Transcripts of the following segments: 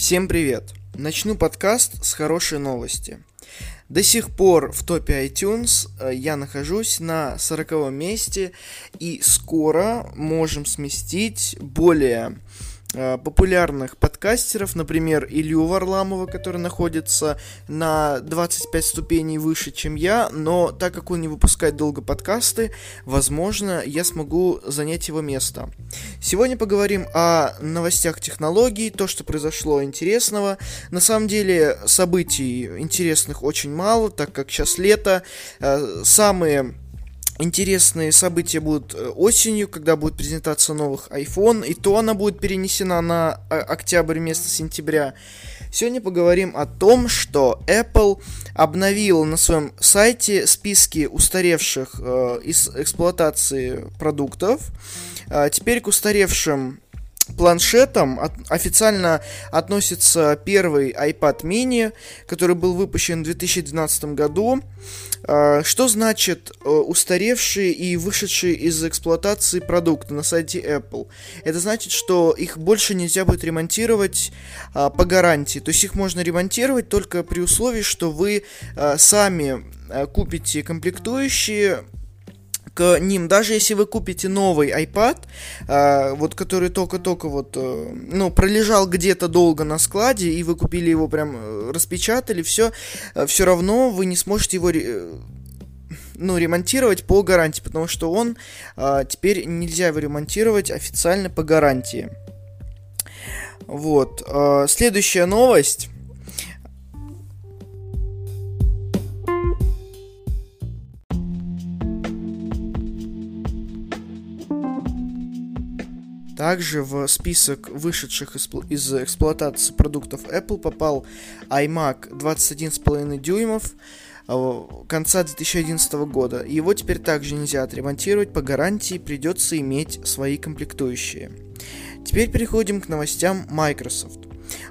Всем привет! Начну подкаст с хорошей новости. До сих пор в топе iTunes э, я нахожусь на 40 месте и скоро можем сместить более популярных подкастеров, например, Илью Варламова, который находится на 25 ступеней выше, чем я, но так как он не выпускает долго подкасты, возможно, я смогу занять его место. Сегодня поговорим о новостях технологий, то, что произошло интересного. На самом деле, событий интересных очень мало, так как сейчас лето. Э, самые интересные события будут э, осенью, когда будет презентация новых iPhone, и то она будет перенесена на э, октябрь вместо сентября. Сегодня поговорим о том, что Apple обновил на своем сайте списки устаревших э, из эксплуатации продуктов. Э, теперь к устаревшим планшетом от, официально относится первый iPad mini, который был выпущен в 2012 году. А, что значит э, устаревшие и вышедшие из эксплуатации продукты на сайте Apple? Это значит, что их больше нельзя будет ремонтировать а, по гарантии. То есть их можно ремонтировать только при условии, что вы а, сами купите комплектующие к ним, даже если вы купите новый iPad, э, вот который только-только вот, э, ну, пролежал где-то долго на складе, и вы купили его прям, э, распечатали, все, э, все равно вы не сможете его э, ну, ремонтировать по гарантии, потому что он э, теперь нельзя его ремонтировать официально по гарантии. Вот. Э, следующая новость. Также в список вышедших из эксплуатации продуктов Apple попал iMac 21,5 дюймов э, конца 2011 года. Его теперь также нельзя отремонтировать по гарантии, придется иметь свои комплектующие. Теперь переходим к новостям Microsoft.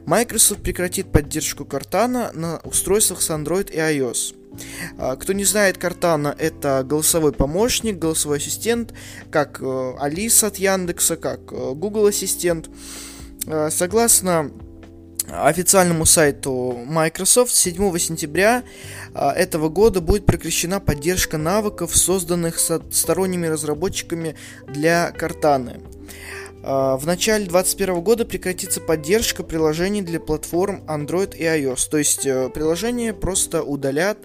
Microsoft прекратит поддержку Cortana на устройствах с Android и iOS. А, кто не знает, Картана это голосовой помощник, голосовой ассистент, как э, Алиса от Яндекса, как э, Google ассистент. А, согласно официальному сайту Microsoft 7 сентября а, этого года будет прекращена поддержка навыков, созданных сторонними разработчиками для Картаны. А, в начале 2021 года прекратится поддержка приложений для платформ Android и iOS. То есть э, приложения просто удалят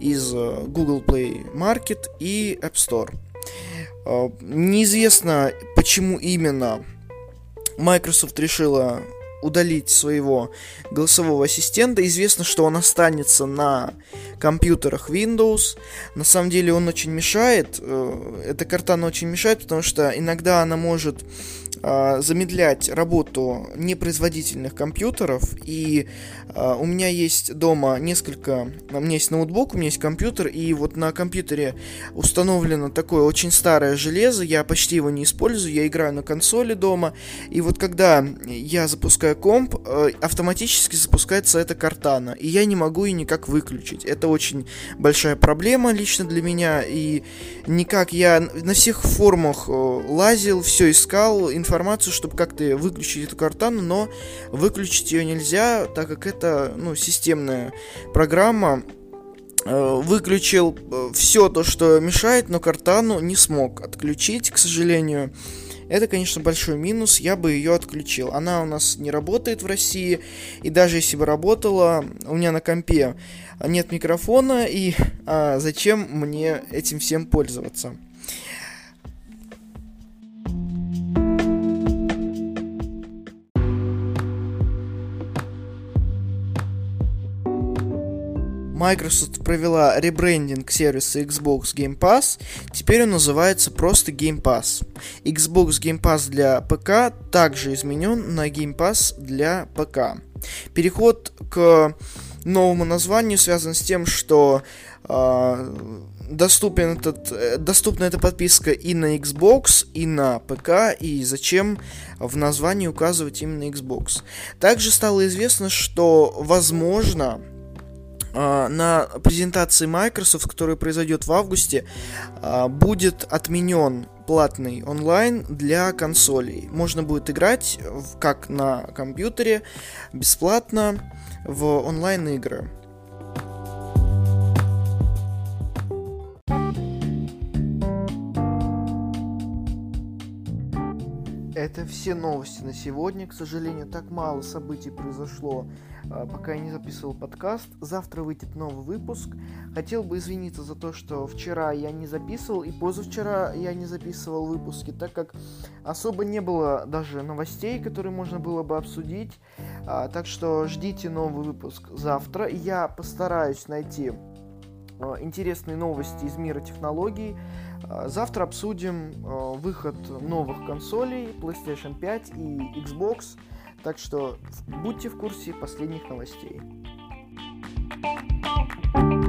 из э, Google Play Market и App Store. А, неизвестно, почему именно Microsoft решила удалить своего голосового ассистента. Известно, что он останется на компьютерах Windows. На самом деле он очень мешает. Э, эта картана очень мешает, потому что иногда она может а, замедлять работу непроизводительных компьютеров. И а, у меня есть дома несколько... У меня есть ноутбук, у меня есть компьютер, и вот на компьютере установлено такое очень старое железо, я почти его не использую, я играю на консоли дома, и вот когда я запускаю комп, э, автоматически запускается эта картана, и я не могу ее никак выключить. Это очень большая проблема лично для меня, и никак я на всех форумах э, лазил, все искал, информацию, чтобы как-то выключить эту картану, но выключить ее нельзя, так как это ну, системная программа. Э, выключил э, все то, что мешает, но картану не смог отключить, к сожалению. Это, конечно, большой минус, я бы ее отключил. Она у нас не работает в России, и даже если бы работала, у меня на компе нет микрофона, и а, зачем мне этим всем пользоваться? Microsoft провела ребрендинг сервиса Xbox Game Pass, теперь он называется просто Game Pass. Xbox Game Pass для ПК также изменен на Game Pass для ПК. Переход к новому названию связан с тем, что э, доступен этот, доступна эта подписка и на Xbox, и на ПК, и зачем в названии указывать именно Xbox. Также стало известно, что, возможно, на презентации Microsoft, которая произойдет в августе, а, будет отменен бесплатный онлайн для консолей. Можно будет играть как на компьютере бесплатно в онлайн-игры. Это все новости на сегодня. К сожалению, так мало событий произошло, а, пока я не записывал подкаст. Завтра выйдет новый выпуск. Хотел бы извиниться за то, что вчера я не записывал и позавчера я не записывал выпуски, так как особо не было даже новостей, которые можно было бы обсудить. А, так что ждите новый выпуск завтра. Я постараюсь найти интересные новости из мира технологий. А, завтра обсудим а, выход новых консолей PlayStation 5 и Xbox, так что будьте в курсе последних новостей. thank you